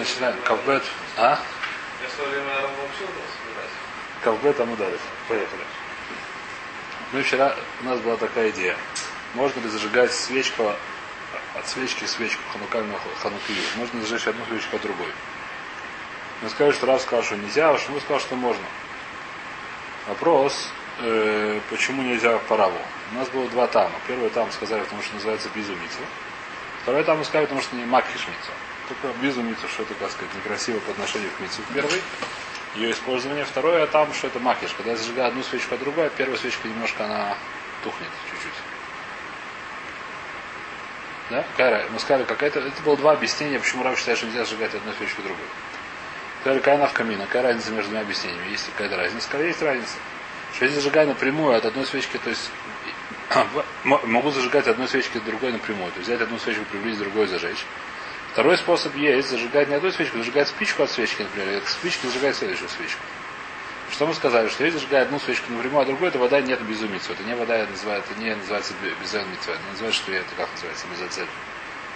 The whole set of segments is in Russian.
Начинаем. Кавбет. А? Я в свое время Рамбам учил. Кавбет Амударев. Поехали. Мы вчера, у нас была такая идея. Можно ли зажигать свечку от свечки свечку ханукальную ханукию? Можно ли зажечь одну свечку от другой? Мы сказали, что раз сказал, что нельзя, а Шму сказал, что можно. Вопрос, э, почему нельзя по раву? У нас было два тама. Первый там сказали, потому что называется безумица. Второй там мы сказали, потому что не макхишмица. Только безумица, что это, как сказать, некрасиво по отношению к мицу. Первый, ее использование. Второе, а там, что это макиш. Когда я зажигаю одну свечку, а другую, а первая свечка немножко она тухнет чуть-чуть. Да? Какая, мы сказали, какая-то. Это было два объяснения, почему Рав считает, что нельзя сжигать одну свечку другую. Сказали, какая она в камина, какая разница между двумя объяснениями? Есть какая-то разница? Сказали, есть разница. Что если зажигаю напрямую от одной свечки, то есть могу зажигать одной свечки от другой напрямую. То есть взять одну свечку, приблизить другой зажечь. Второй способ есть зажигать не одну свечку, зажигать спичку от свечки, например, от спички зажигать следующую свечку. Что мы сказали, что если зажигать одну свечку напрямую, а другую, это вода нет безумицу. Это не вода, это называется, это не называется безумицу. Это называется, что я это как называется, безоцель.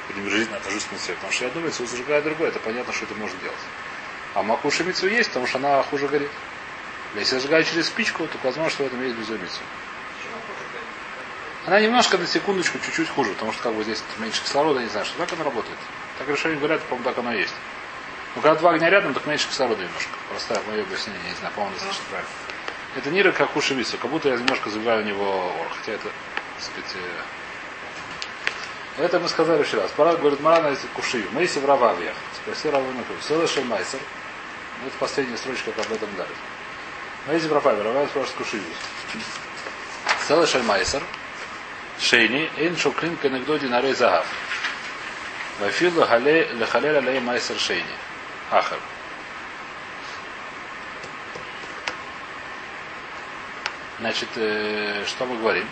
Пренебрежительно отношусь к митцве. Потому что я думаю, если зажигаю другое, это понятно, что это можно делать. А макуша митцву есть, потому что она хуже горит. Если зажигаю через спичку, то возможно, что в этом есть безумицу. Она немножко на секундочку чуть-чуть хуже, потому что как бы здесь меньше кислорода, не знаю, что так она работает. Так решение говорят, по-моему, так оно и есть. Но когда два огня рядом, так меньше кислорода немножко. Простое мое объяснение, не знаю, по-моему, достаточно правильно. Это нира как хушевица, как будто я немножко забиваю у него ор. Хотя это, так сказать, э... это мы сказали еще раз. Пора, говорит, Марана из Кушию. Мы в Рававиях. Спросил Равану Селы Шельмайсер. Это последняя строчка, как об этом говорит. Мы в Рававиях. Рававиях спрашивает Кушию. Селы Шельмайсер. Шейни. Эйн Шуклин Кенегдо Динарей Загав. Вафил лехалеля лей майсер шейни. Ахар. Значит, э, что мы говорим?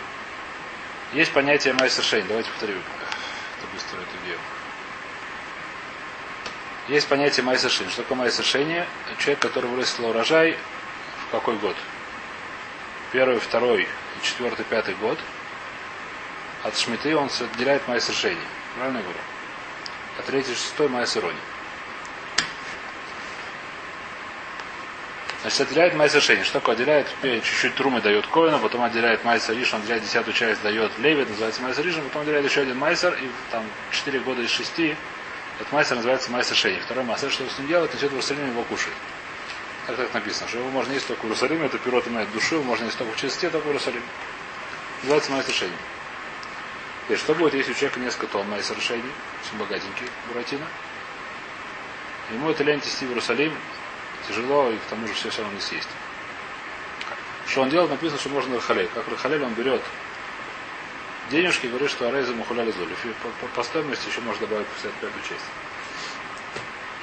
Есть понятие майсер шейни. Давайте повторю. Это быстро это дело. Есть понятие майсер шейни. Что такое майсер шейни? Человек, который вырастил урожай в какой год? Первый, второй, четвертый, пятый год. От шмиты он отделяет майсер шейни. Правильно я говорю? а третий, шестой Майсер Рони. Значит, отделяет Майсер Шени. Что такое? Отделяет чуть-чуть трумы дает Коину, потом отделяет Риш, он отделяет десятую часть, дает Леви, называется Риш, потом отделяет еще один Майсер, и там 4 года из 6 этот Майсер называется Майсер Шени. Второй Майсер, что с ним делает, несет в Иерусалиме его кушает. Так так написано, что его можно есть только в Иерусалиме, это пирот имеет душу, его можно есть только в чистоте, только в Иерусалиме. Называется Майсер Шени. И что будет, если у человека несколько тонн майсер шейни, очень богатенький Буратино? Ему это лень нести в Иерусалим тяжело, и к тому же все все равно не съесть. Что он делает, написано, что можно Рахалель. Как Рахалель он берет денежки говорит, что Арейза Мухуляли Зулев. И по, по, по стоимости еще можно добавить 55 часть.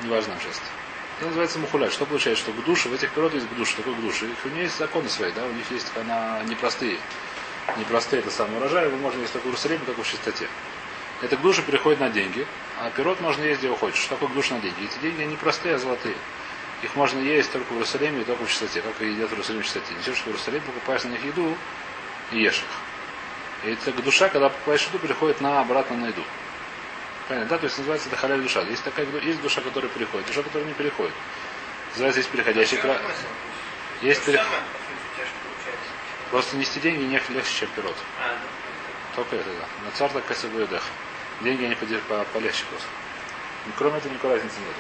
Неважно часть. Это называется мухуляль. Что получается? Что к душе, в этих природах есть к душе. Такой к душе. У них есть законы свои, да, у них есть она непростые непростые это самый урожай, его можно есть только в Иерусалиме, только в чистоте. Это к душе переходит на деньги, а пирот можно есть где хочешь. Что такое к душе на деньги? Эти деньги не простые, а золотые. Их можно есть только в Иерусалиме и только в чистоте, как и едят в Иерусалиме в чистоте. Несешь в Иерусалим, покупаешь на них еду и ешь их. И это душа, когда покупаешь еду, переходит на обратно на еду. Понятно, да? То есть называется это халяль душа. Есть такая есть душа, которая переходит, душа, которая не переходит. Называется есть переходящий Есть переходящий. Просто нести деньги не легче, чем пирот. А, Только это, да. На царь так кособуедах. Деньги они по, полегче просто. Но кроме этого никакой разницы нет.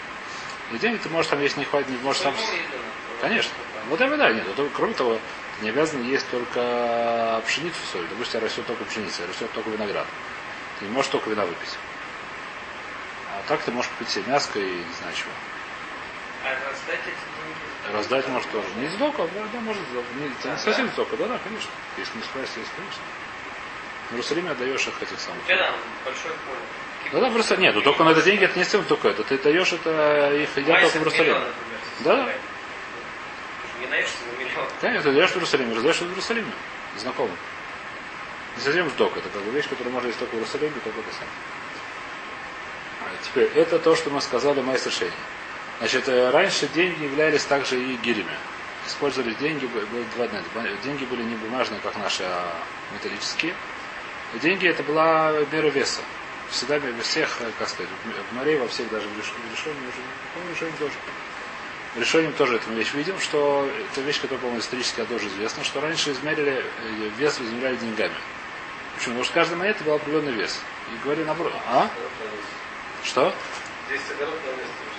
И деньги ты можешь там есть не хватит, не можешь сам. Конечно. Вот именно да, нет. Кроме того, ты не обязан есть только пшеницу соль. Допустим, растет только пшеница, растет только виноград. Ты не можешь только вина выпить. А так ты можешь купить себе мяско и не знаю чего. А раздать эти Раздать может тоже. Не из дока, да, да, может не, не совсем из дока, да, да, конечно. Если не справишься, есть, конечно. В Иерусалиме отдаешь их этих самых. Да, большой поле. Да, да, просто нет, ну только на это деньги, это не совсем только это. Ты даешь это, их едят только в Иерусалиме. Да? Не за миллион. Конечно, ты даешь в Иерусалиме, раздаешь в Иерусалиме. Знакомым. Не совсем в док, это как бы вещь, которую можно есть только в Иерусалиме, только это сам. А теперь, это то, что мы сказали майстер Шейни. Значит, э, раньше деньги являлись также и гирями. Использовались деньги, было два дня. Деньги были не бумажные, как наши, а металлические. И деньги это была мера веса. всегда во всех, э, как сказать, в море во всех даже в решении уже, по-моему, решением тоже. Решением тоже эту вещь видим, что это вещь, которая, по-моему, исторически тоже известна, что раньше измерили, э, вес измеряли деньгами. Почему? Потому что каждая монета был определенный вес. И говорили наоборот. А? Что? 200 огород на место.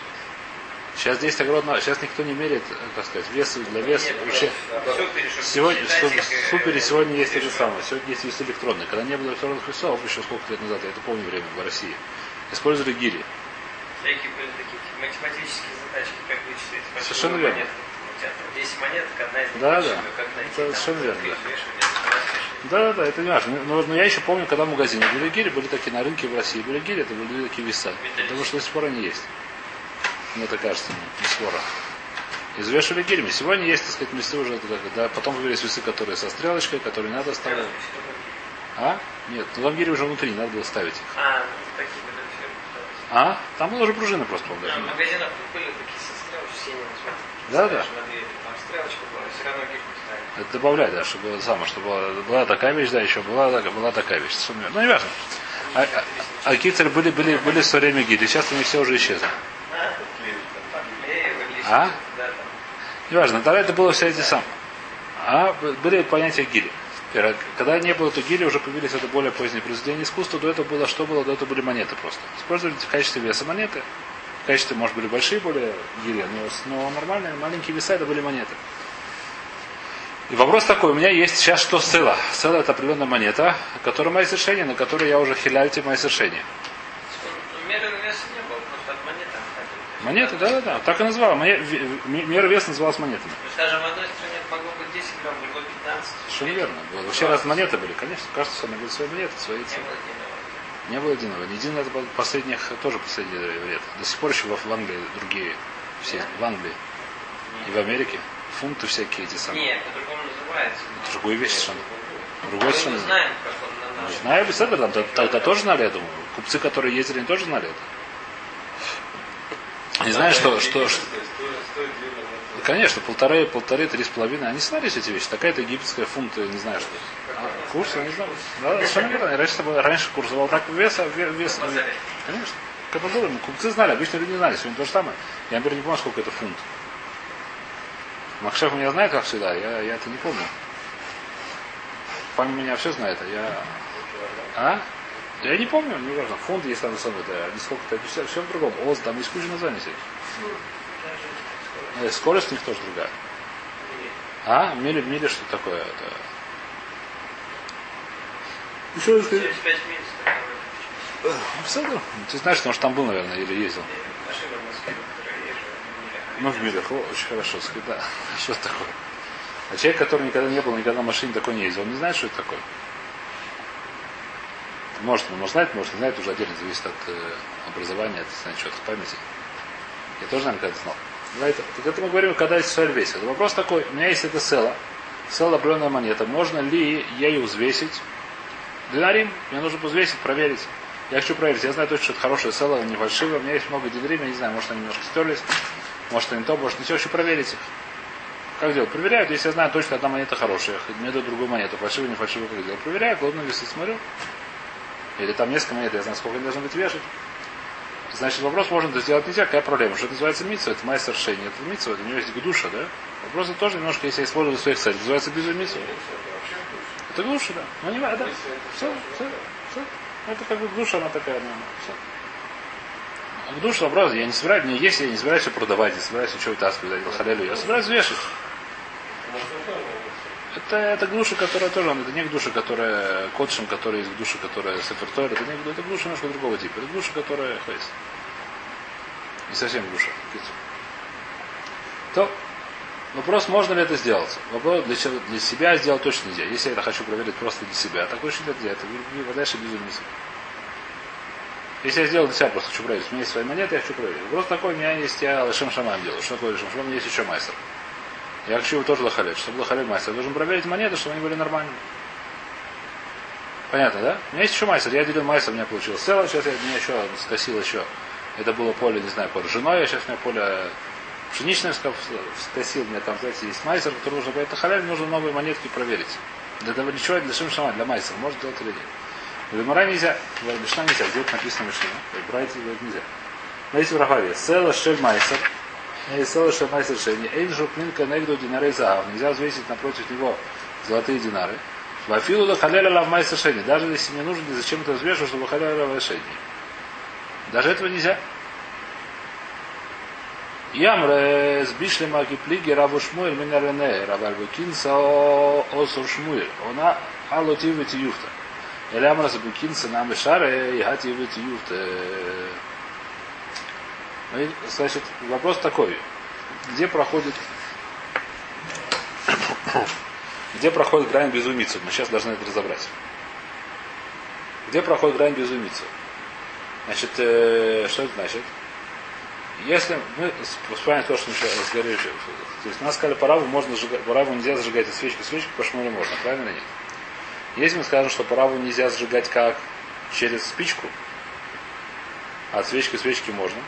Сейчас 10 огород, на- сейчас никто не меряет, э, как сказать, вес для веса. Нет, Вообще, чтобы Сегодня, в э, супере сегодня есть это решать. самое. Сегодня есть весы электронные. Когда не было электронных весов, еще сколько лет назад, я это помню время в России, использовали гири. Всякие были такие типа, математические задачки, как вычислить. Совершенно верно. монет. У тебя там 10 монеток, одна из них Да, да. как найти, Это совершенно верно. Да, да, да, это не важно. Но, но я еще помню, когда в магазине были гири, были такие на рынке в России, были гири, это были такие веса. Потому что до сих пор они есть. Мне это кажется, не спора. И взвешивали гирями. Сегодня есть, так сказать, весы уже, да, потом появились весы, которые со стрелочкой, которые надо ставить. А? Нет, ну там гири уже внутри, надо было ставить их. А, ну, такие все. А? Там уже пружина просто, Да, по-моему, в даже. магазинах были такие со стрелочкой. Да, да. все. Это добавлять, да, чтобы было самое, чтобы была, такая вещь, да, еще была, была такая вещь. Ну, не важно. А, а, а кицер были, были, были в свое время гири, сейчас они все уже исчезли. А? Неважно, тогда это было все эти самые. А были понятия гири. Когда не было то гири, уже появились это более поздние произведения искусства. До этого было что было? До этого были монеты просто. Использовали в качестве веса монеты. В качестве, может, были большие более гири, но, но нормальные маленькие веса это были монеты. И вопрос такой, у меня есть сейчас что села. Села это определенная монета, которая моя совершение, на которой я уже хиляльте мои совершения. Ну, Меры веса не было, просто от монеты отходили. Монеты, да, да, да. Так и. Моя- м- Мера веса называлась монетами. Скажем, в одной стране могло быть 10 грамм, в другой 15. Совершенно верно. Было. Вообще раз монеты были, конечно. Каждый стране были свои монеты, свои цены. единого. Не было единого. Не Единый это последних, тоже последний лет. До сих пор еще в Англии другие все. В Англии. И в Америке. Фунты всякие эти самые. Нет, по-другому называется. Другая вещь совершенно. Другой Мы не совершенно. знаем, как он на. Знаю, т- тогда тоже знали, я думаю. Купцы, которые ездили, они тоже знали это. Не знаю, что, что, что- конечно, полторы, полторы, три с половиной. Они все эти вещи. Такая-то египетская фунта, не знаю что. А, курс, я не знаю. Да, совершенно верно. Раньше, раньше курс был так веса, ве- вес. Базаре. Конечно. Как было, купцы знали, обычно люди не знали. Сегодня то же самое. Я, например, не помню, сколько это фунт. Макшев меня знает, как всегда, я, я это не помню. Память меня все знает, а я... А? Я не помню, не важно. Фонд есть там самое, да, не сколько-то, все, все в другом. ОЗ, там есть куча названий всяких. Э, Скорость у них тоже другая. А? Мили, мили, что такое? Это... Еще раз скажи. 75 минут. Всё равно. Ты знаешь, потому что там был, наверное, или ездил. В. Ну, в милях. О, очень хорошо. Да. Что такое? А человек, который никогда не был, никогда на машине такой не ездил, он не знает, что это такое? Может, он может знать, может не знает, уже отдельно зависит от э, образования, от от памяти. Я тоже, наверное, когда-то знал. Это, так это мы говорим, когда есть соль весит. Вопрос такой, у меня есть это села, села определенная монета, можно ли ею взвесить? Динарим, мне нужно взвесить, проверить. Я хочу проверить, я знаю точно, что это хорошая села, не фальшивая. У меня есть много дидрим, я не знаю, может они немножко стерлись, может они то, может не все, хочу проверить их. Как делать? Проверяют, если я знаю точно, одна монета хорошая, мне дают другую монету, фальшивая, не фальшивая, как делать? Проверяю, кладу на весы, смотрю. Или там несколько монет, я знаю, сколько они должны быть вешать. Значит, вопрос можно сделать нельзя, какая проблема? Что это называется митсва, это моя совершение. Это это у него есть душа, да? Вопрос тоже немножко, если я использую своих целях, называется безу митсва. Это душа, да. Ну не важно, да. Все, все, все. Это как бы душа, она такая, ну, все. А к душе вопрос, я не собираюсь, мне есть, я не собираюсь все продавать, не собираюсь ничего вытаскивать, халялю. Я собираюсь вешать. Это, это душа, которая тоже, это не душа, которая котшем, которая есть душа, которая сефертоль, это не это душа немножко другого типа. Это душа, которая хейс. Не совсем душа. То вопрос, можно ли это сделать? Вопрос для, для себя сделать точно нельзя. Если я это хочу проверить просто для себя, так нельзя. Это не дальше безумие. Если я сделал для себя, просто хочу проверить. У меня есть свои монеты, я хочу проверить. Вопрос такой, у меня есть, я лошем шамам делаю. Что такое лошем шамам? У меня есть еще майстер. Я хочу его тоже лохалять. Чтобы лохалять мастер, я должен проверить монеты, чтобы они были нормальными. Понятно, да? У меня есть еще мастер. Я делил мастер, у меня получилось целое. Сейчас я меня еще скосил еще. Это было поле, не знаю, под женой. Я сейчас у меня поле пшеничное скосил. У меня там, знаете, есть мастер, который нужно это халяль, нужно новые монетки проверить. Для этого ничего, для шимшама, для майсера. Может делать или нет. Гемора нельзя. Мишна нельзя. Сделать написано Мишна. Брать нельзя. Но есть в Рахаве. Села шель майсер. Шель майсер шени. Эйн жупнинка негду динарей загав. Нельзя взвесить напротив него золотые динары. Вафилу да халяля лав майсер шени. Даже если не нужно, зачем это взвешивать, чтобы халяля лав шени. Даже этого нельзя. Ямре с бишлема гиплиги рабу шмуэль минарене, рабальбу кинса осур шмуэль. Она алотивити юфта. Или амра с букинса нам и шаре, и хативити юфта. Значит, вопрос такой. Где проходит где проходит грань безумицу? Мы сейчас должны это разобрать. Где проходит грань безумицу? Значит, э, что это значит? Если мы вспоминаем то, что мы сейчас разговаривали, то есть нас сказали, параву можно сжигать, параву нельзя зажигать свечки, свечки по шмуле можно, правильно нет? Если мы скажем, что параву нельзя зажигать как через спичку, а от свечки свечки можно,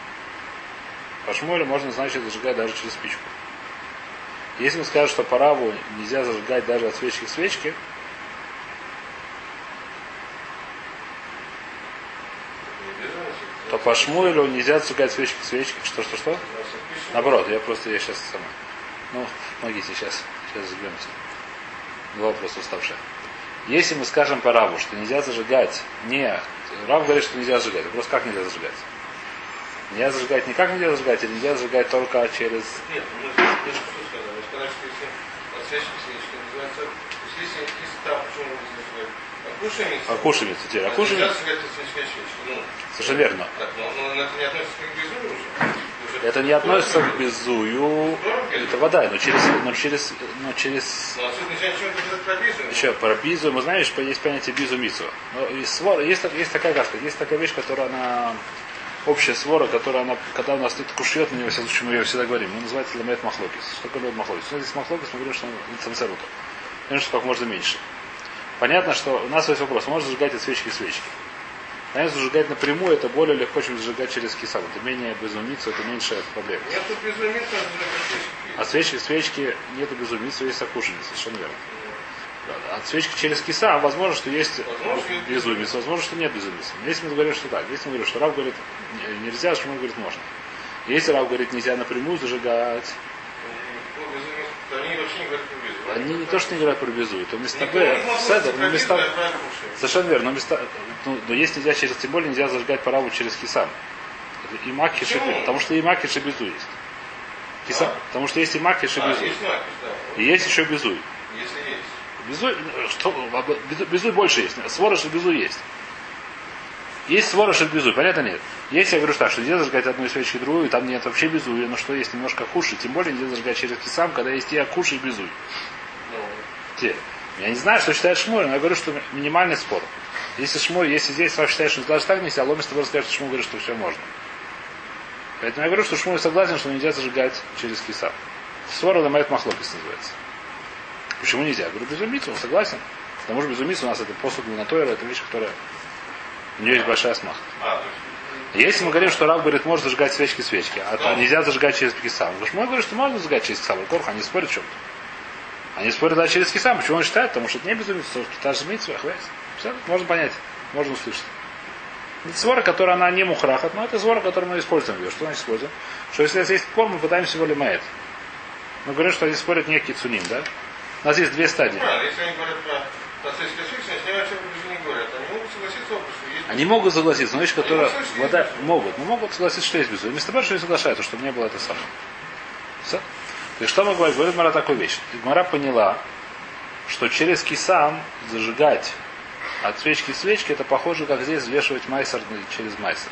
по шмоле можно, значит, зажигать даже через спичку. Если мы скажем, что параву нельзя зажигать даже от свечки к свечке, то по Шмуэлю нельзя зажигать свечки к свечке. Что, что, что? Наоборот, я просто, я сейчас сама. Ну, помогите, сейчас, сейчас зажгемся. Два вопроса уставшие. Если мы скажем по Раву, что нельзя зажигать, не, Рав говорит, что нельзя зажигать, вопрос, как нельзя зажигать? Нельзя зажигать никак нельзя зажигать, или нельзя зажигать только через... Нет, мы же сказали, что если называется, если, если там, почему мы называем, окушивается, Окушивается, теперь. свечку. Ну, Совершенно верно. так, но, но это не относится к безумию уже. Это не относится к безую. Это вода, но через, но через, но через Но отсюда про безумие. Еще про бизу, мы знаем, что есть понятие бизу мицу. Но есть, есть, есть такая каска, есть такая вещь, которая она общая свора, которая она, когда у нас тут кушьет на него, всяком случае, мы ее всегда говорим, мы называется ламет махлокис. Что такое ламет махлокис? Ну, здесь махлокис, мы говорим, что он ценцеруту. Конечно, что как можно меньше. Понятно, что у нас есть вопрос, можно зажигать от свечки к свечке. Понятно, зажигать напрямую это более легко, чем зажигать через кисам. Это менее безумицу, это меньшая проблема. Нет, тут безумие тоже зажигать свечки. Свечки нету безумицу, есть окушенец, совершенно верно. От свечки через киса, возможно, что есть Возможно, есть безумец, возможно, что нет безумицы. Но Если мы говорим, что так, если мы говорим, что Рав говорит не- нельзя, что мы говорит можно. Если Рав говорит нельзя напрямую зажигать, Ну, они вообще не говорят про безумие. они не то, что не говорят про безую, то места Б, седер, но места... Совершенно верно, но места... Ну, но есть нельзя через, тем более нельзя зажигать параву через кисам. Это и маки, Почему? потому что и маки шибизу есть. Киса, А? потому что есть и маки А, шибизу. есть макиш, да. И есть еще безуй. Если есть. Безуй, что, безуй больше есть. Сворош и безуй есть. Есть сворош и безуй, понятно нет? Если я говорю, что, что нельзя зажигать одну свечку и другую, там нет вообще безуя, но что есть немножко хуже, тем более нельзя зажигать через кисам, когда есть и акуши и Те. Я не знаю, что считает Шмуль, но я говорю, что минимальный спор. Если Шмуль, если здесь Рав считает, что даже так нельзя, Ломи с тобой скажет, что Шмуль говорит, что все можно. Поэтому я говорю, что Шмуль согласен, что нельзя зажигать через киса. Свора ламает махлокис называется. Почему нельзя? Я говорю, безумицу, он согласен. Потому что безумицу у нас это посуд Минатойра, это вещь, которая у нее есть большая смах. а, Если мы говорим, что Рав говорит, можно зажигать свечки свечки, а то нельзя зажигать через кисам. Потому что мы говорим, что можно зажигать через кисам. Корх, они спорят в чем-то. Они спорят да, через кисам. Почему он считает? Потому что это не безумие, та же митцва, хватит. Все, можно понять, можно услышать. Это свора, которая она не мухрахат, но это свора, которую мы используем ее. Что значит используем? Что если есть спор, мы пытаемся его лимает. Мы говорим, что они спорят некий цуним, да? У нас есть две стадии. они могут согласиться, что есть Они могут согласиться, но вещь, которая вода могут, но могут согласиться, что есть безумие. Вместо того, что не соглашаются, чтобы не было это самое. Все? То есть что мы говорим? Говорит Мара такую вещь. Мара поняла, что через кисам зажигать от свечки к свечке, это похоже, как здесь взвешивать майсер через майсер.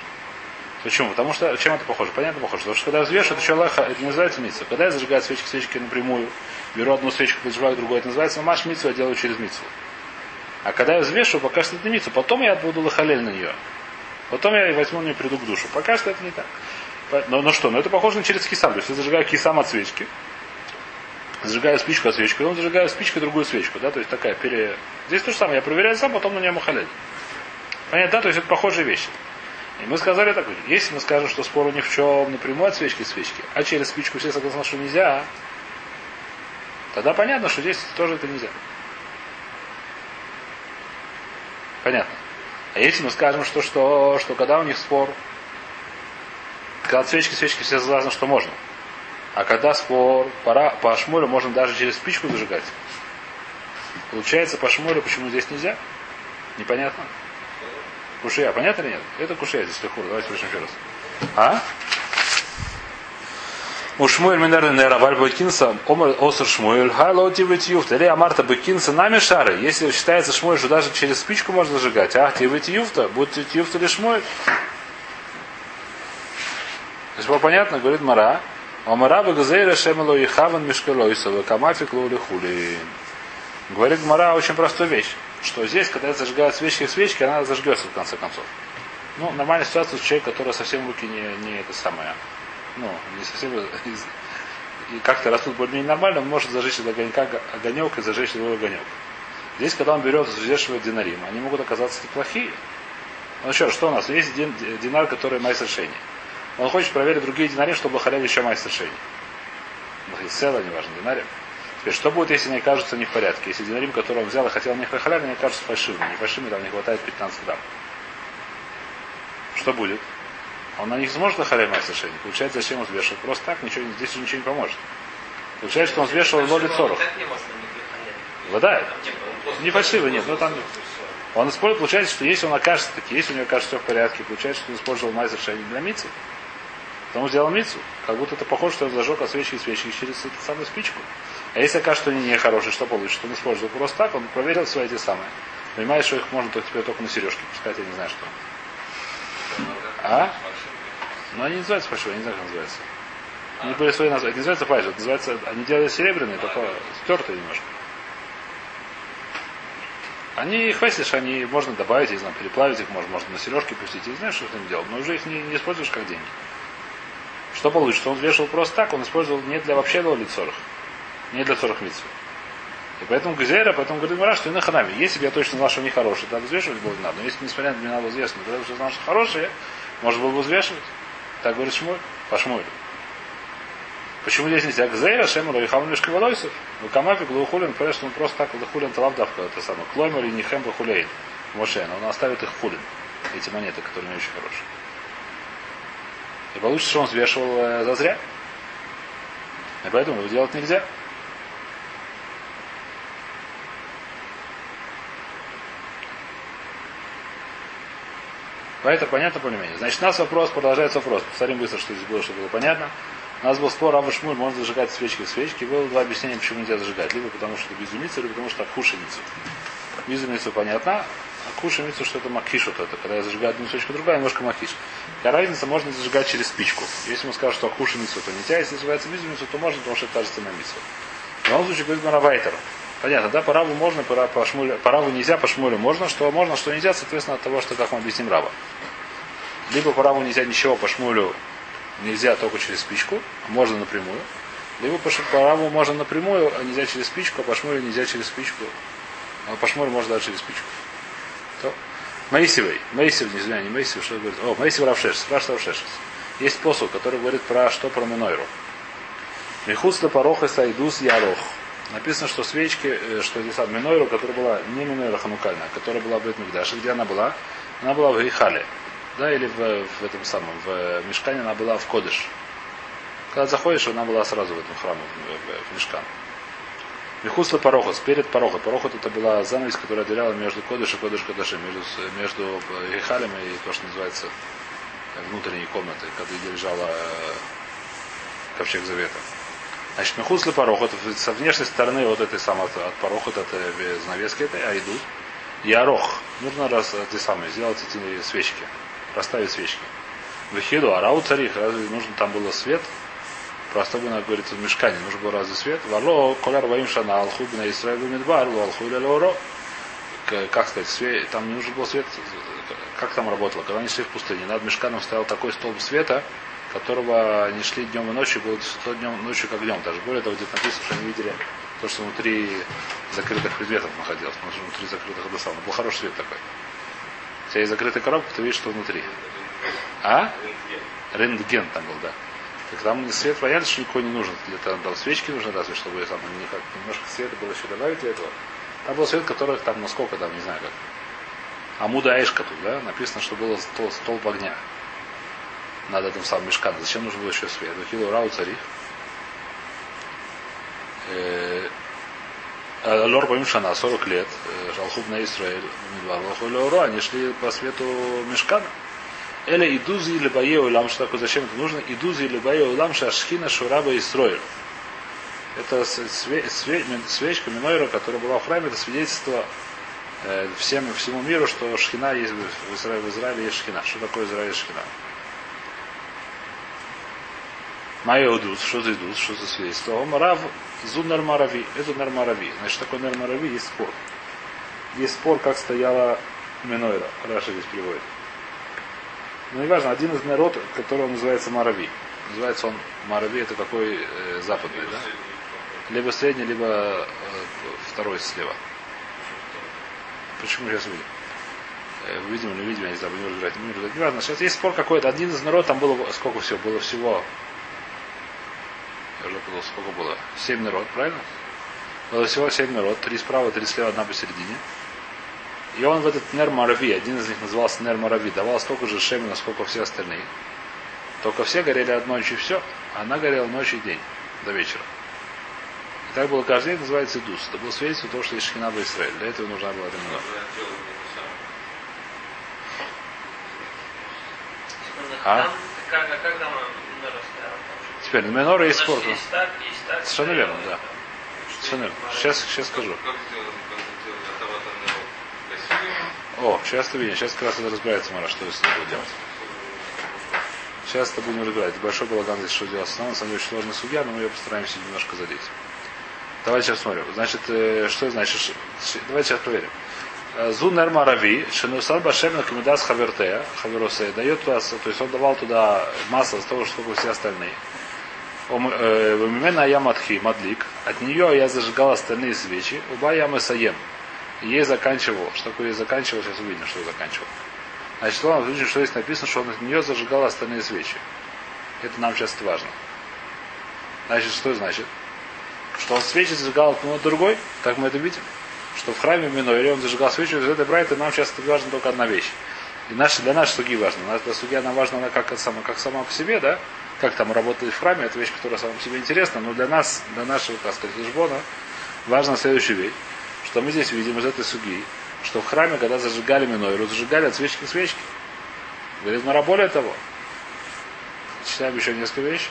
Почему? Потому что, чем это похоже? Понятно похоже. Потому что когда я взвешиваю, это еще лаха, это не называется митсу. Когда я зажигаю свечки свечки напрямую, беру одну свечку, зажигаю другую, это называется маш митсу, я делаю через митсу. А когда я взвешиваю, пока что это митсу, потом я буду лахалель на нее. Потом я возьму не приду к душу. Пока что это не так. Но, но что? Но это похоже на через кисам. То есть я зажигаю кисам от свечки, зажигаю спичку от свечки, потом зажигаю спичку другую свечку. Да? То есть такая пере... Здесь то же самое. Я проверяю сам, потом на нее махалель. Понятно, да? То есть это похожие вещи. И мы сказали так, если мы скажем, что спору ни в чем напрямую от свечки к свечке, а через спичку все согласны, что нельзя, тогда понятно, что здесь тоже это нельзя. Понятно. А если мы скажем, что, что, что когда у них спор, когда свечки, свечки все согласны, что можно. А когда спор, пора, по шмуру можно даже через спичку зажигать. Получается, по шмуру почему здесь нельзя? Непонятно. Кушия, понятно или нет? Это кушия здесь лихур. Давайте слышим еще раз. А? У Шмуэль Минер Нера Валь Бекинса, Омар Осер Шмуэль, Хайло Тивит Юфт, или Амарта Бекинса нами шары. Если считается Шмуэль, что даже через спичку можно зажигать, а Тивит Юфта, будет Юфта или Шмуэль. То есть было понятно, говорит Мара, Омара Багазейра Шемело и Хаван Мишкалойсова, Камафик Лули Хули. Говорит Мара очень простую вещь, что здесь, когда зажигают свечки свечки, она зажгется в конце концов. Ну, нормальная ситуация, человек, который совсем руки не, не это самое, ну, не совсем и как-то растут более-менее нормально, он может зажечь из огонька огонек и зажечь другой огонек. Здесь, когда он берет, взвешивает динарим, они могут оказаться неплохие. Ну раз, что у нас? Есть дин, динар, который майстер шейни. Он хочет проверить другие динари, чтобы халяли еще майстер шейни. Села, неважно, динарим. Теперь, что будет, если они окажутся не в порядке? Если динарим, который он взял и хотел не халяль, они окажутся фальшивыми. Не фальшивыми, там не хватает 15 грамм. Что будет? Он на них сможет охалять майстер шейни? Получается, зачем он взвешивает? Просто так, ничего, здесь ничего не поможет. Получается, что он взвешивал лоли цоров. Вода. Не фальшивый, нет. Но там он использует, получается, что если он окажется таки, если у него окажется все в порядке, получается, что он использовал майзер шейни для мицы. Потом сделал мицу. Как будто это похоже, что он зажег от свечи и свечи через эту самую спичку. А если окажется, что они нехорошие, что получится? Что он использовал просто так, он проверил свои эти самые. Понимаешь, что их можно только теперь только на сережке пускать, я не знаю что. А? Ну они не называются фальшивые, я не знаю, как называется. Они были свои названия. Это не называется фальш, это называется, они делали серебряные, только стертые немножко. Они хвестишь, они можно добавить, я не знаю, переплавить их, можно, можно на сережки пустить. Я знаю, что с ними делать, но уже их не, не используешь как деньги. Что получится? Он вешал просто так, он использовал не для вообще для лицорых, не для цорых митцвы. И поэтому Гузера, поэтому говорит Мара, что и на ханами. Если бы я точно знал, что они хорошие, тогда взвешивать было не надо. Но если несмотря на мне надо известно, когда я знал, что хорошие, можно было бы взвешивать. Так говорит Шмуль, по Шмулю. Почему здесь нельзя? Гзейра, Шемура и Хамнишка Волойсов. В Камафе Глухулин, понятно, что он просто так Глухулин Талавдавка, это самое. Клоймер и Нихем Бахулейн. Но он оставит их хулин. Эти монеты, которые не очень хорошие. И получится, что он взвешивал э, зазря. И поэтому его делать нельзя. Поэтому понятно более-менее. Значит, у нас вопрос, продолжается вопрос. Повторим быстро, что здесь было, чтобы было понятно. У нас был спор, Раба Шмуль, можно зажигать свечки свечки. Было два объяснения, почему нельзя зажигать. Либо потому, что это безумица, либо потому, что акушеницу. Безумицу понятно. Акушеницу, что это макиш вот это. Когда я зажигаю одну свечку, другая, немножко макиш. Какая разница, можно зажигать через спичку. Если мы скажем, что акушеницу, то нельзя. Если зажигается безумицу, то можно, потому что это же самая митсва. В любом случае, говорит Маравайтер. Понятно, да, по раву можно, по, по, шмулю, по раву нельзя, по шмулю можно, что можно, что нельзя, соответственно, от того, что как мы объясним раба. Либо по раву нельзя ничего, по шмулю нельзя только через спичку, а можно напрямую. Либо по, по раву можно напрямую, а нельзя через спичку, а по шмулю нельзя через спичку. А по шмулю можно даже через спичку. То. Моисевый, Моисев, не знаю, не Моисев, что говорит? О, Моисев Равшеш, спрашивает Равшеш. Есть посуд, который говорит про что про Минойру. Михуцла пороха сайдус ярох. Написано, что свечки, э, что здесь Минойру, которая была не Минойра Ханукальная, которая была в Бетмикдаше, где она была? Она была в Гейхале. Да, или в, в этом самом, в Мешкане она была в Кодыш. Когда заходишь, она была сразу в этом храме, в, в, в Мешкан. Михусла Парохос, перед Парохот. Парохот это была занавес, которая отделяла между Кодыш и Кодыш Кадаши, между, между Гейхалем и то, что называется внутренней комнатой, когда где лежала ковчег Завета. Значит, Мехусли порохот, со внешней стороны вот этой самой, от порохот, от занавески этой, а идут. Ярох. Нужно раз эти самые, сделать эти свечки. Расставить свечки. Вехиду, арау царих, разве нужно там было свет? Просто бы, говорится, в мешкане, нужно было разве свет? Вало, коляр воим шана, алху бина Исраилу мидбар, алху или лоро. Как сказать, свет, там не нужен был свет, как там работало? Когда они шли в пустыне, над мешканом стоял такой столб света, которого они шли днем и ночью, было то днем, ночью как днем. Даже более того, где-то написано, что они видели то, что внутри закрытых предметов находилось, потому что внутри закрытых одосал. Но был хороший свет такой. У тебя есть закрытая коробка, ты видишь, что внутри. А? Рентген там был, да. Там свет что никакой не нужен. Для того, там свечки нужны разве, чтобы там немножко света было еще добавить для этого. Там был свет, который там, насколько там, не знаю как. Амуда Эшка тут, да? Написано, что было стол, столб огня над этим самым мешканом. Зачем нужно было еще свет? Хилу Рау царих. Э, а Лор Памишана, 40 лет, э, Жалхуб на Исраиль, Лору, они шли по свету мешкана. Эля идузи или бае улам, что такое, зачем это нужно? Идузи или бае улам, шашхина шураба Исраиль. Это све, све, свечка Минойра, которая была в храме, это свидетельство всем, всему миру, что шхина есть в Израиле, в Израиле есть шхина. Что такое Израиль шхина? Майя Удус, что за Идус, что за свидетельство? Омарав Зу Нармарави. Это Нармарави. Значит, такой Нармарави есть спор. Есть спор, как стояла Минойра. Раша здесь приводит. Но не важно, один из народ, который называется Марави. Называется он Марави, это какой э, западный, да? Либо средний, либо э, второй слева. Почему сейчас увидим? Э, видим или видим, я не знаю, будем разбирать. Не разбирать. Не важно, сейчас есть спор какой-то. Один из народ, там было сколько всего? Было всего я уже подумал, сколько было? Семь народ, правильно? Было всего семь народ, три справа, три слева, одна посередине. И он в этот Нер Марави, один из них назывался Нер Марави, давал столько же шемина, сколько все остальные. Только все горели одной ночью и все, а она горела ночь и день, до вечера. И так было каждый день, называется Идус. Это было свидетельство того, что есть Шхина Израиль. Для этого нужна была эта. А? Теперь на минора есть спор. Есть так, есть так. Совершенно верно, да. Совершенно верно. Сейчас, сейчас скажу. О, сейчас ты видишь, сейчас как раз это разбирается, Мара, что с ним будет делать. Сейчас это будем разбирать. Большой балаган здесь что делать. На самом деле очень сложная судья, но мы ее постараемся немножко задеть. Давайте сейчас смотрим. Значит, э, что значит? Давайте сейчас проверим. Э, Зунер Марави, Шенусар Башем на Камедас Хавертея, Хаверосе, дает туда, то есть он давал туда масло с того, что все остальные. Мимена я матхи, мадлик. От нее я зажигал остальные свечи. Уба я саем. Ей заканчивал. Что такое ей заканчивал, сейчас увидим, что заканчивал. Значит, он видим, что здесь написано, что он от нее зажигал остальные свечи. Это нам сейчас важно. Значит, что значит? Что он свечи зажигал одну от другой, так мы это видим. Что в храме Минойре он зажигал свечи, из этой брайта нам сейчас это важно только одна вещь. И наши, для нашей судьи важно. Для судьи она важна она как, сама, как сама по себе, да? как там работает в храме, это вещь, которая самому себе интересна, но для нас, для нашего, так сказать, важна следующая вещь, что мы здесь видим из этой суги, что в храме, когда зажигали минойру, зажигали от свечки к свечке. Говорит Мара, более того, читаем еще несколько вещей.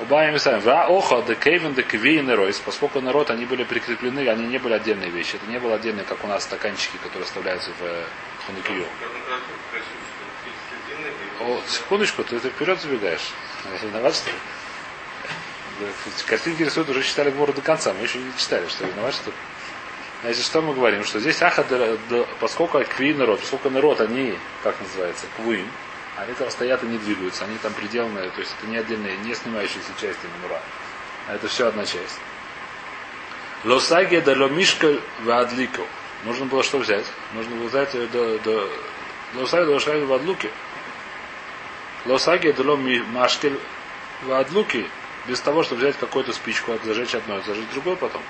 Убавим сами. Ва оха де кейвен де квиен ройс. Поскольку народ, они были прикреплены, они не были отдельные вещи. Это не было отдельные, как у нас стаканчики, которые вставляются в э, ханукию. О, секундочку, ты это вперед забегаешь. Виноват, что ли? Картинки рисуют, уже читали Гмору до конца. Мы еще не читали, что виноват, что Значит, что мы говорим? Что здесь аха, поскольку кви народ, поскольку народ, они, как называется, квуин, они там стоят и не двигаются, они там приделанные, то есть это не отдельные, не снимающиеся части минура. А это все одна часть. Лосаги да ломишка вадлико. Нужно было что взять? Нужно было взять до, до, лосаги да лошаги вадлуки. Лосаги дало машкель в адлуки, без того, чтобы взять какую-то спичку, зажечь одно зажечь другое потом.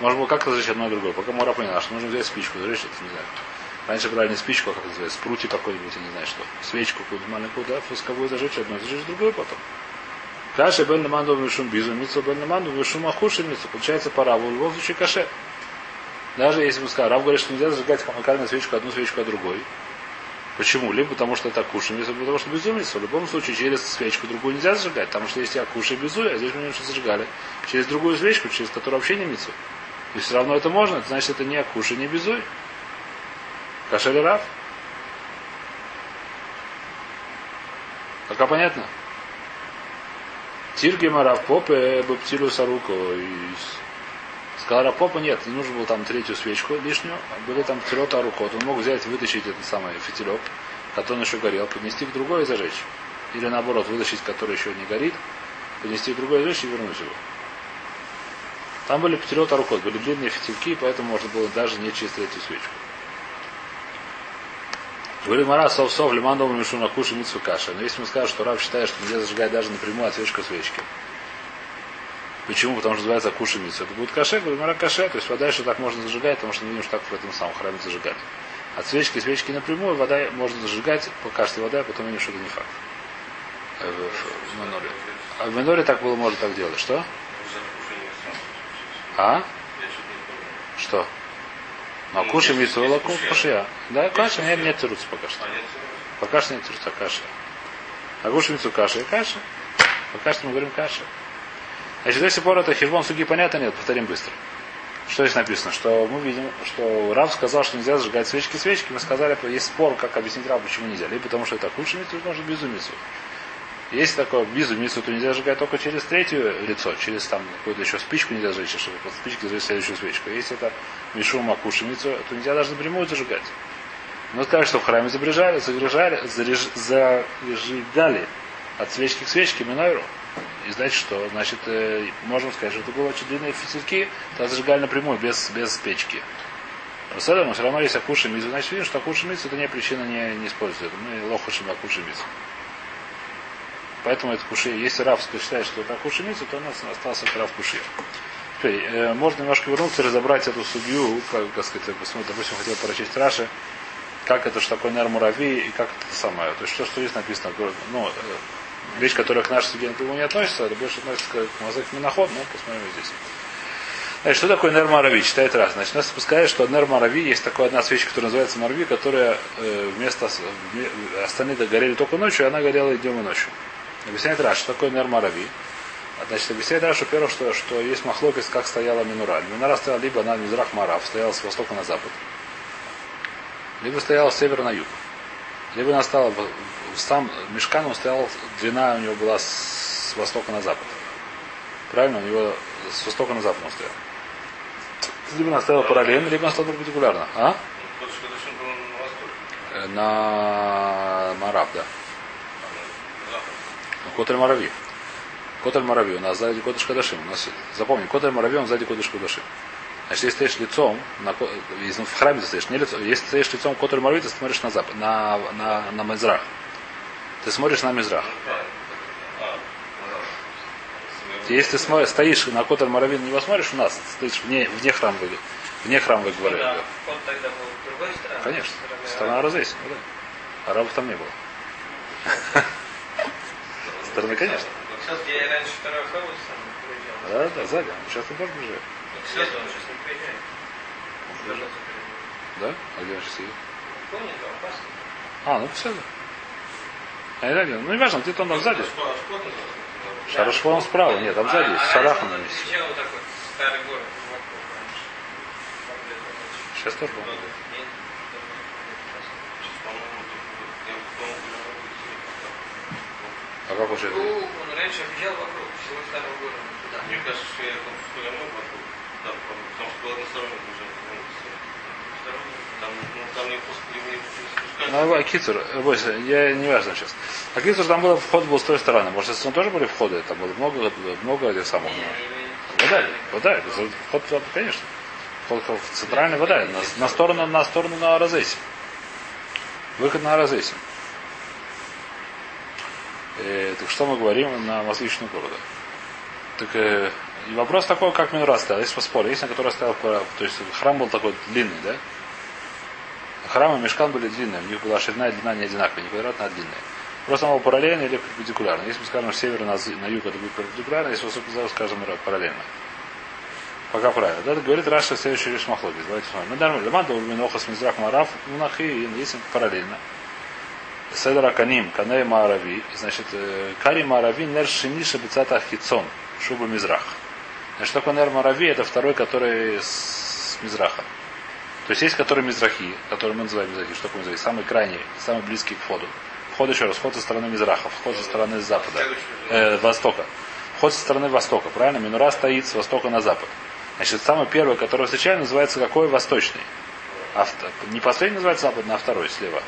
Можно было как-то зажечь одно и другое. Пока Мора поняла, что нужно взять спичку, зажечь это, не знаю. Раньше брали не спичку, а как называется, спрути какой-нибудь, я не знаю что. Свечку какую-то маленькую, да, фусковую зажечь одно, зажечь другое потом. Каше бен наманду вишум бизу, мицу бен наманду вишум ахуши мицу. Получается пора, в любом случае каше. Даже если мы скажем, Рав говорит, что нельзя зажигать хамакальную свечку одну свечку, а другой. Почему? Либо потому что это кушаем, либо потому что безумец. В любом случае, через свечку другую нельзя зажигать, потому что если я кушаю безуй, а здесь мы немножко зажигали, через другую свечку, через которую вообще не мицу. И все равно это можно, это значит, это не акуши, не безуй. Кашель рав. Пока понятно? Тирги марав попе баптилу саруко. Сказал Рапопа, нет, не нужно было там третью свечку лишнюю. Были там пятилета рукот. Он мог взять, вытащить этот самый фитилек, который еще горел, поднести к другой и зажечь. Или наоборот, вытащить, который еще не горит, поднести к другой и зажечь и вернуть его. Там были пятилета рукот, были длинные фитильки, поэтому можно было даже не через третью свечку. Говорит Мара, сов сов лиман дома мишу на куши митсу каша. Но если мы скажем, что Рав считает, что нельзя зажигать даже напрямую от свечку свечки, Почему? Потому что называется кушемица. Это будет каше, говорит, мара каше, то есть подальше так можно зажигать, потому что мы видим, что так в этом самом храме зажигать. От свечки свечки напрямую вода можно зажигать, пока что вода, а потом видишь, что это не факт. Э, В, в Миноре. А в Миноре так было, можно так делать. Что? А? Что? Ну, кушай мицу, лаку, кушая. Да, каша, нет, нет тируца пока что. Пока что нет тируца, каша. А кушай мицу, каша и каша. Пока что мы говорим каша. Значит, до сих пор это хижбон суги понятно нет, повторим быстро. Что здесь написано? Что мы видим, что Рав сказал, что нельзя зажигать свечки свечки. Мы сказали, есть спор, как объяснить Рав, почему нельзя. Либо потому, что это худший мицу, может безумицу. Если такое безумицу, то нельзя зажигать только через третье лицо, через там какую-то еще спичку нельзя зажечь, чтобы под спичкой зажечь следующую свечку. Если это мишума кушемицу, то нельзя даже напрямую зажигать. Но сказали, что в храме забрежали, загружали, заряж, зажигали от свечки к свечке минойру. И значит что? Значит, э, можем сказать, что это было очень длинные фитильки, то зажигали напрямую, без, без печки. Рассадом, но все равно есть акуши мизу. Значит, видим, что акуши мизу это не причина не, не используется. Мы лохушим акуши мизу. Поэтому это куши. Если Раф считает, что это акуши мизу, то у нас остался Раф куши. Теперь, э, можно немножко вернуться разобрать эту судью, как, как сказать, посмотрим, допустим, хотел прочесть Раши, как это что такое Нер Мурави и как это самое. То есть, что, что здесь написано, ну, э, вещь, которая к нашей судье напрямую не относится, это больше относится к Мазак Миноход, но посмотрим здесь. Значит, что такое Нер Марави? Читает раз. Значит, нас спускает, что Нер Марави есть такая одна свечка, которая называется Марави, которая э, вместо вме- остальные горели только ночью, а она горела и днем и ночью. Объясняет раз, что такое Нер Марави. Значит, объясняет Рашу, первое, что, что есть махлокис, как стояла Минура. Минура стояла либо на Мизрах Марав, стояла с востока на запад, либо стояла с севера на юг. Либо она стала, сам мешкан он стоял, длина у него была с востока на запад. Правильно? У него с востока на запад он стоял. Либо она стояла параллельно, либо она стояла перпендикулярно. А? На Мараб, да. Ну, Котель Марави. Котель Марави. У нас сзади Кодыш Кадашим. У нас, запомни, Котель Марави, он сзади Кодыш Кадашим. Значит, если стоишь лицом, на, если в храме ты стоишь, не лицом, если стоишь лицом к Котель Марави, ты смотришь на запад, на, на, на Мизрах. Ты смотришь на Мизрах. Если ты стоишь на Котель Марави, не посмотришь у нас, стоишь вне, вне храмовой, вне храмовой говоры. Да, тогда был другой стороны. Конечно. С стороны Сторона Розейс. Ну, да. Арабов там не было. Стороны, конечно. Сейчас я и раньше второй автобус там приезжал. Да, да, сзади. Сейчас он тоже. Сейчас Да? А где опасно. А, ну все. А не знаю, ну не важно, где-то он там сзади. Шарашфон справа, нет, там сзади, А- с а Шарахом на месте. Приезжал вот так вот старый город вокруг раньше. Там где-то ночью. Сейчас тоже был. А как сейчас? Ну, он раньше объезжал вокруг всего старого города. Мне кажется, что я там я вокруг. Да, потому что было одностороннее ну, спускали. Ну, а бойся, я не важно сейчас. А Кицур там был вход был с той стороны. Может, если там тоже были входы, там было много, много этих самых. ну, Вода, вода, вход туда, конечно. Вход в центральный вода, на, на сторону, на сторону на Аразейсе. Выход на Аразейсе. Э, так что мы говорим на возвышенном города? Так э, и вопрос такой, как Минура стоял. Есть спор. Есть на который стоял, то есть храм был такой длинный, да? Храм и мешкан были длинные, у них была ширина и длина не одинаковая, не квадратная, а длинная. Просто была параллельно или перпендикулярно. Если мы скажем с севера на, на юг, это будет перпендикулярно, если высоко запад, скажем параллельно. Пока правильно. Да, это говорит Раша следующий лишь махлогис. Давайте смотрим. Мы нормально. Леманда Ульминоха с Мизрах Мараф, Мунахи, и если параллельно. Седра Каним, Каней Марави, значит, э, Кари Марави, Нер Шиниша Бицата Хитсон, Шуба Мизрах. Значит, такой Нер Марави, это второй, который с Мизраха. То есть есть который Мизрахи, который мы называем Мизрахи, что такое Мизрахи, самый крайний, самый близкий к входу. Вход еще раз, вход со стороны Мизраха, вход со стороны запада, э, востока. Вход со стороны востока, правильно? Минура стоит с востока на запад. Значит, самый первый, который встречаем, называется какой? Восточный. А не последний называется западный, а второй слева.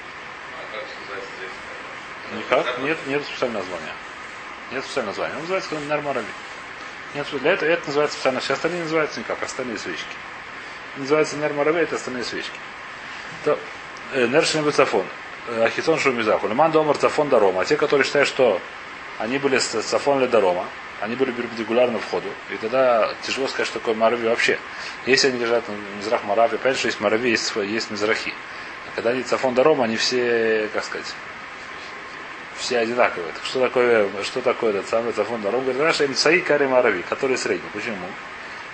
А? Никак? Нет, нет специального названия. Нет специального названия. Он называется Нормарави. Нет, для этого это называется специально. Все остальные называются никак, остальные свечки. Называется Нермарави, это остальные свечки. То, э, Нершин Цафон. Ахитон Шумизаху. Леман Домар Цафон Дарома. А те, которые считают, что они были с Цафон или Дарома, они были перпендикулярно входу. И тогда тяжело сказать, что такое Марави вообще. Если они лежат на Мизрах Марави, опять же, есть Марави, есть, есть Мизрахи. Когда они цафон даром, они все, как сказать, все одинаковые. Так что такое, что такое этот самый цафон даром? Говорит, Раша им саи карим арави, который средний. Почему?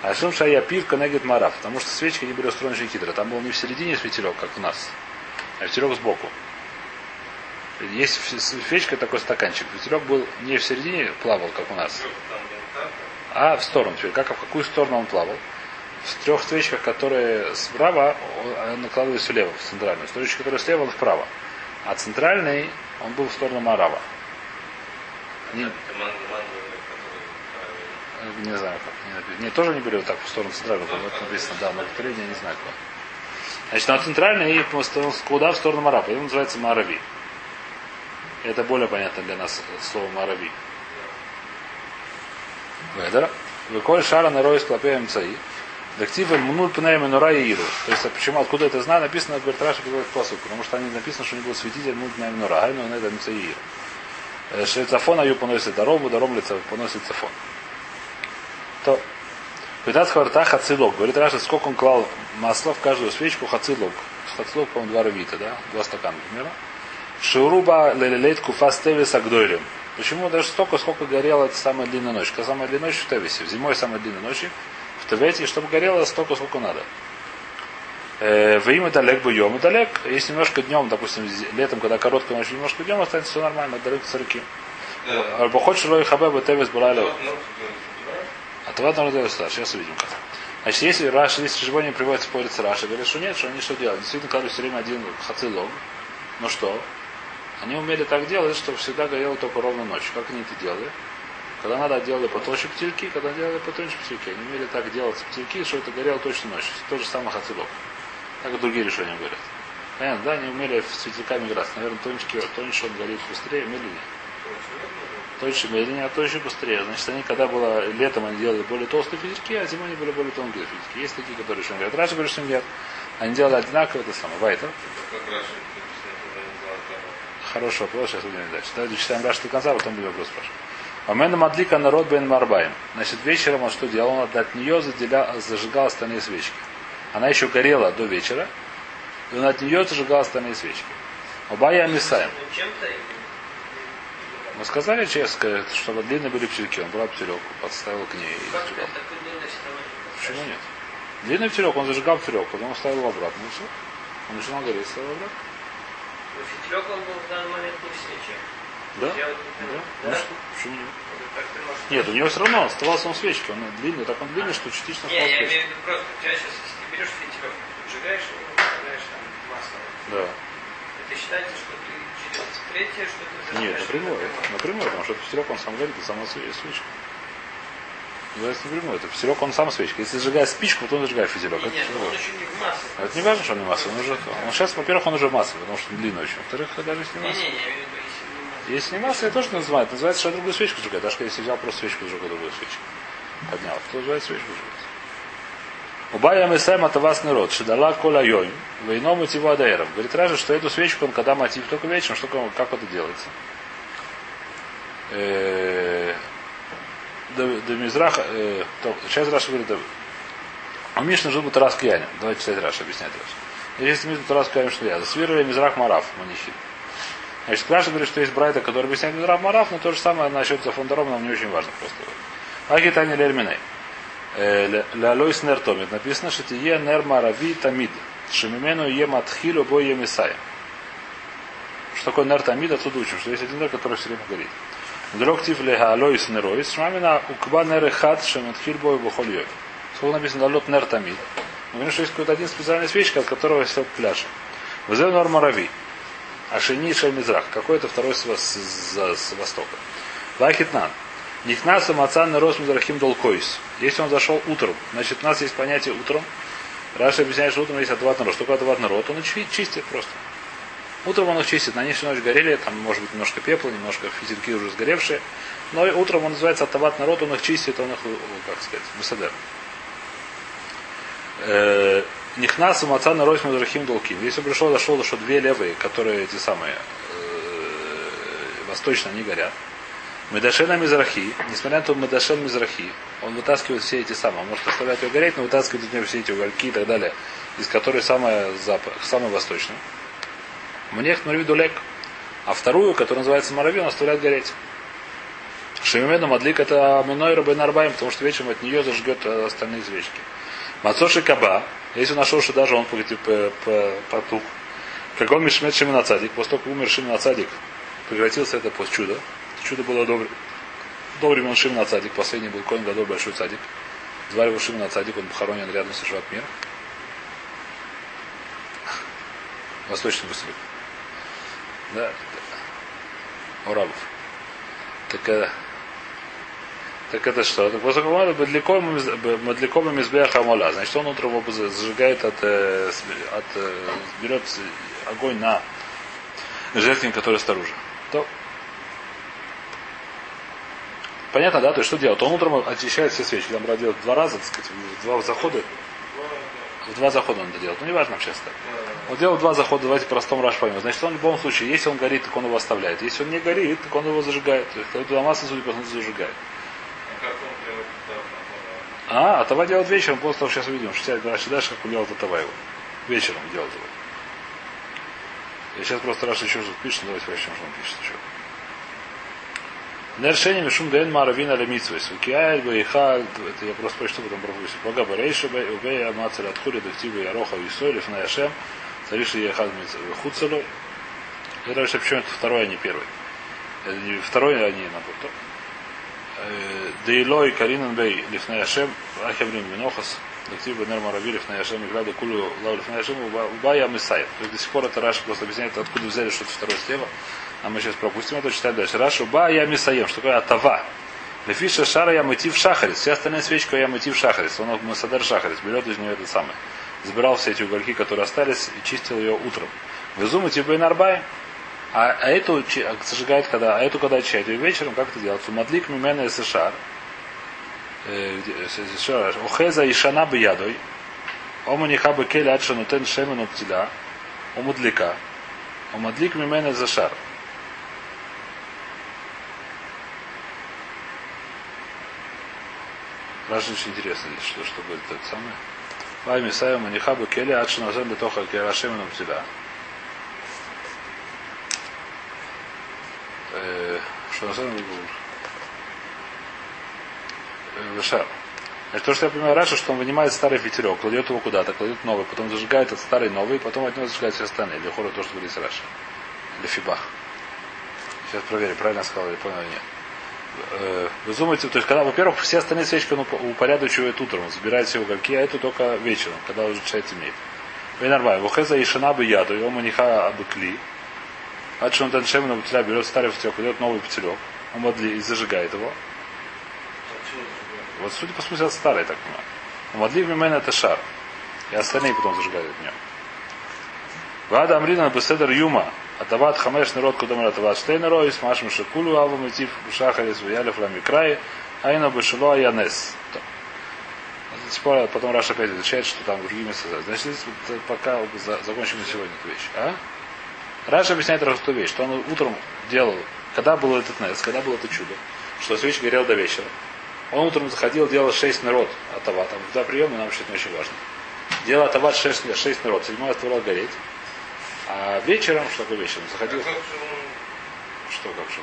А шум шая пив конегит мараф, потому что свечки не были устроены хитро. Там был не в середине светилек, как у нас, а ветерок сбоку. Есть свечка такой стаканчик. Ветерок был не в середине плавал, как у нас, а в сторону. Теперь, как, в какую сторону он плавал? В трех свечках, которые справа, накладывались влево, в центральную. В свечке, которые слева, он вправо. А центральный, он был в сторону Марава. Не, не знаю, как. Не, написано. не тоже не были вот так в сторону центрального, вот написано, да, но я не знаю как. Значит, на центральный куда в сторону Марава. Это называется Марави. Это более понятно для нас слово Марави. Ведер. Выколь шара на рой склопеем цаи. Дактива мнут пнеем нура и иду. То есть, почему, откуда это знаю, написано, говорит, Раша говорит посуд, потому что они написано, что они будут светить мнут пнеем нура. Айну на это мцаир. Шецафон аю поносит дорогу, дорогу лица поносит цафон. То. Пытат хварта хацилок. Говорит Раша, сколько он клал масла в каждую свечку хацилок. Хацилок, по-моему, два ревита, да? Два стакана примерно. Шируба лелелейт куфа стевис агдойлем. Почему даже столько, сколько горела эта самая длинная ночь? Какая самая длинная ночь в Тевисе. Зимой самая длинная ночь в Тевете, чтобы горело столько, сколько надо. Э, в имя далек бы йом и далек. Если немножко днем, допустим, летом, когда короткая ночь, немножко днем останется все нормально, далек царки. Альбо хочешь хабе бы тевес была А то надо делать Сейчас увидим как. Значит, если Раша, если Шишбони приводится спориться Раша, говорят, что нет, что они что делают? Действительно, кладут все время один хацилог. Ну что? Они умели так делать, чтобы всегда горело только ровно ночью. Как они это делали? Когда надо делали потолще птельки, когда делали потоньше птельки. Они умели так делать птельки, что это горело точно ночью. То же самое хацелок. Так и другие решения говорят. Понятно, да? Они умели с светляками играть. Наверное, тончики, тоньше он горит быстрее, медленнее. Тоньше медленнее, а тоньше быстрее. Значит, они, когда было летом, они делали более толстые физики, а зимой они были более тонкие физики. Есть такие, которые еще говорят. Раньше говорят, что нет. Они делали одинаково, это самое. Вайтер. Хороший вопрос, сейчас будем дальше. Давайте читаем Раш до конца, потом будем вопрос спрашивать. Амена Мадлика народ бен Марбаем. Значит, вечером он что делал? Он от нее заделял, зажигал остальные свечки. Она еще горела до вечера, и он от нее зажигал остальные свечки. Оба я Мисаем. Мы сказали честно, чтобы длинные были пчельки. Он брал пчелек, подставил к ней и зажигал. Почему нет? Длинный пчелек, он зажигал пчелек, потом ставил обратно. И все. Он начинал гореть, ставил обратно. Фитилек он был в данный момент не в свече. Да? Да? Да? Ну, почему нет? Ты Нет, у него все равно оставался он свечки. Он длинный, так он длинный, что частично Не, стал я имею в виду просто, сейчас, если ты берешь фитилек, сжигаешь его, добавляешь там масло. Да. Это считается, что ты через третье, что ты Нет, напрямую. напрямую. Напрямую, потому что пестерек он сам горит, и сама све- свечка. Называется напрямую. Это пестерек он сам свечка. Если зажигает спичку, то он зажигает фитилек. Это Нет, ну он еще не в масле. Это не важно, что он не масло. Он уже, он сейчас, во-первых, он уже в масле, потому что он длинный очень. Во-вторых, даже если не масло. Я если не масло. Если не масло, это тоже называют. Называется, что другую свечку зажигает. Даже если взял просто свечку, зажег другую свечку. Поднял. То называется свечку зажигать. Убая Месем это вас народ, шедала коля йойм, войном мотиву адаэров. Говорит Ража, что эту свечку он когда мотив только вечером, что, как это делается? Э, До, Мизраха, э, сейчас Раша говорит, а Мишна жил бы Тарас Кьянин. Давайте читать Раша, объяснять Раша. Если Мишна Тарас Кьянин, что я? Свировали Мизрах Мараф, Манихин. Значит, Раша говорит, что есть Брайта, который объясняет Мизрах Мараф, но то же самое насчет Фондаром нам не очень важно просто. Агитани Лельминей. Лалойс нер томит. Написано, что тие нер марави тамид. Шемимену е матхилю бо е мисая. Что такое нер тамид, отсюда учим, что есть один нер, который все время горит. Дрог тиф леха алойс неройс. Шмамина укба нер хат шематхиль бо бохоль йой. Сколько написано лот нер тамид. Мы говорим, что есть какой-то один специальный свечка, от которого все пляж. Взе нор марави. Ашини шельмизрах. Какой-то второй с, с, с, с востока. Вахитнан. Нихнаса мацан рос мизрахим долкойс. Если он зашел утром, значит у нас есть понятие утром. Раша объясняет, что утром есть отват народ. Что такое отват народ? Он их чи- чистит просто. Утром он их чистит. На них всю ночь горели, там может быть немножко пепла, немножко фитильки уже сгоревшие. Но утром он называется отват народ, он их чистит, он их, как сказать, высадер. Нихнаса мацан рос мизрахим долким. Если пришел, зашел, что две левые, которые эти самые э, восточно, они горят. Медашена Мизрахи, несмотря на то, Медашен Мизрахи, он вытаскивает все эти самые, он может оставлять ее гореть, но вытаскивает из нее все эти угольки и так далее, из которой самая запах, самая восточная. Мнех Марвидулек. А вторую, которая называется Марави, он оставляет гореть. Шемимену Мадлик это Миной Рабин Арбаем, потому что вечером от нее зажгет э, остальные свечки. Мацоши Каба, если нашел, что даже он потух, как он Мишмет Шимон Цадик, после того, как умер Шимон Цадик, превратился это под чудо. Чудо было доброе. До времен Шимона Цадик, последний был Коин Гадор, большой цадик. Звали его Шимона Цадик, он похоронен рядом с Ишват Мир. Восточный Бусрик. Да. У рабов. Так, э, так это что? Так после Мадликом и Мизбея Хамола. Значит, он утром его зажигает от, э, от э, берет огонь на жертвенник, который снаружи. То Понятно, да? То есть что делать? Он утром очищает все свечи. Там делать два раза, так сказать, два захода. В два захода он это делает. Ну, не важно сейчас. Он делал два захода, давайте простом раш поймем. Значит, он в любом случае, если он горит, так он его оставляет. Если он не горит, так он его зажигает. То есть, туда масса, судя по зажигает. А, а това делает вечером, после того, сейчас увидим. Шестя дальше, дальше, как он делал това его. Вечером делал това. Я сейчас просто раз еще что пишет, давайте прочтем, что он пишет еще. Нершение мишум дэйн маравина лемитсвейс. Укиайль бейха, это я просто прочту, потом пропустим. Пога барейша бей, убей амацель откули, дактивы яроха висой, лифна яшем, цариши ехад хуцелой. Я даже почему это второй, а не первый. Это не второй, а не наоборот. Дейлой Каринан Бей Лифна Яшем, Ахеврим Минохас, Дактив Бенер Марави Лифна Яшем, Играду Кулю Лау Лифна Яшем, Убая Месай. То есть до сих пор это Раша просто объясняет, откуда взяли что-то второе слева. А мы сейчас пропустим это, читаем дальше. Рашу ба я мисаем. Что такое атава? Лефиша шара я в шахарис. Все остальные свечки я в шахарис. Он масадар шахарис. Берет из нее это самое. Забирал все эти угольки, которые остались, и чистил ее утром. Везуму типа инарбай. А, а эту зажигает когда? А эту когда очищает? И вечером как это делать? Мадлик мимена сешар. Охеза и шана ядой. Оманиха бы келя адшанутен шемену птиля. Омудлика. Омадлик мимена зашар. Раша очень интересно что, что будет это самое. Вай Мисая Манихабу Кели Адши Назем Бетоха Керашеменом тебя. Что Назем Вешар. Значит, то, что я понимаю Раша, что он вынимает старый ветерок, кладет его куда-то, кладет новый, потом зажигает этот старый новый, потом от него зажигает все остальные. Или хора то, что говорит Раша. Или Фибах. Сейчас проверим, правильно я сказал или понял или нет. Э, вы думаете, то есть, когда, во-первых, все остальные свечки он упорядочивает утром, забирает все угольки, а эту только вечером, когда уже темнеть. Вы нормально. Вухеза и шана бы яду, его маниха абыкли. А что он таншем на бутиля берет старый путек, берет новый путелек, он модли и зажигает его. Вот судя по смыслу, старый, так понимаю. Модли мимен это шар. И остальные потом зажигают от него. Вада Амрина Беседер Юма. Атават хамеш народ кудам атават штейн ройс, машем шакулу алва мотив шахарис вялев ламикрай, айна бешело аянес. Теперь потом Раша опять отвечает, что там другие места. Значит, пока закончим на сегодня эту вещь. А? Раша объясняет эту вещь, что он утром делал, когда был этот нес, когда было это чудо, что свечка горела до вечера. Он утром заходил, делал шесть народ атава. Там два приема, нам вообще не очень важно. Делал атават шесть, шесть народ. Седьмой оставлял гореть. А вечером, что такое вечером? Заходил. А как же он Что как же?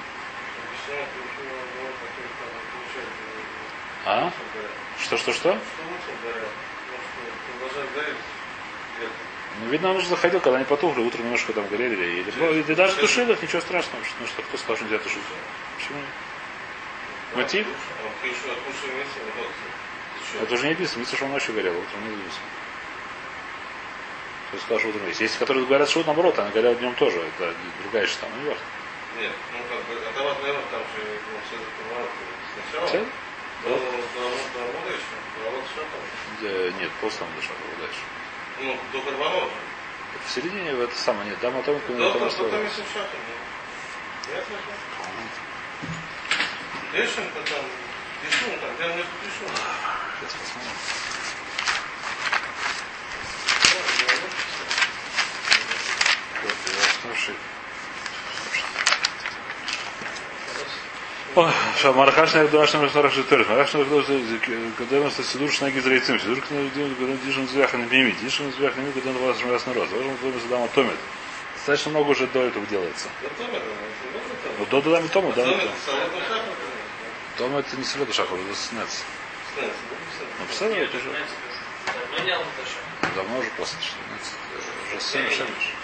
А? Что, что, что? Что лучше горят? Может? Нет. Ну, видно, он уже заходил, когда они потухли, утром немножко там горели. Или, ну, или даже тушил их, ничего страшного. Ну что, кто сказал, что нельзя тушить? Почему? Мотив? Ты что? Это уже не написано, видите, что он ночью горел, утром не написано. То есть сказал, что утром есть. Есть, которые говорят, что наоборот, она горела днем тоже. Это другая штамма, ну не важно. Нет, ну как бы, отдавать народ там же, ну, все это поворот сначала. Все? До, до, до работы еще, до работы еще там. Э, Нет, после там дошла было дальше. Ну, до карбонова. В середине в это самое, нет, дама тонкую, Да, но да, там да, там еще там. Решим-то там, я не решим. Сейчас посмотрим. Вот, я слушай. Марахашна Дурашна Рашнарашна Торис. Марахашна когда он Сидур Шнаги Зрейцим. Сидур когда Дижин Звяха на Мими. Дижин Звяха на Мими, когда он вас раз на роз. Должен был задам Томит. Достаточно много уже до этого делается. Ну. Ну, до Дудами Тому, да. Тома, это не Селеда Шахар, это Снец. Ну. Ну, представляете, это уже давно уже после Снец. Уже семь шемиш.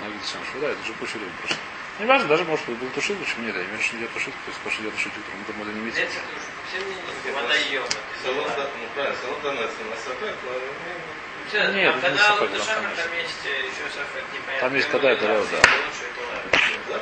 Многие шемиш. Да, это уже куча времени прошло. Не важно, даже может быть был тушит, почему нет, я имею в виду, что не идет тушить, то есть что идет тушить утром, это не видите. Дети тоже. Все мнения. Вода ела. Салат, да, ну, правильно, салат донец, на сапек, ну, Все, Нет, там, это не сапог, там там есть. Там есть когда это да,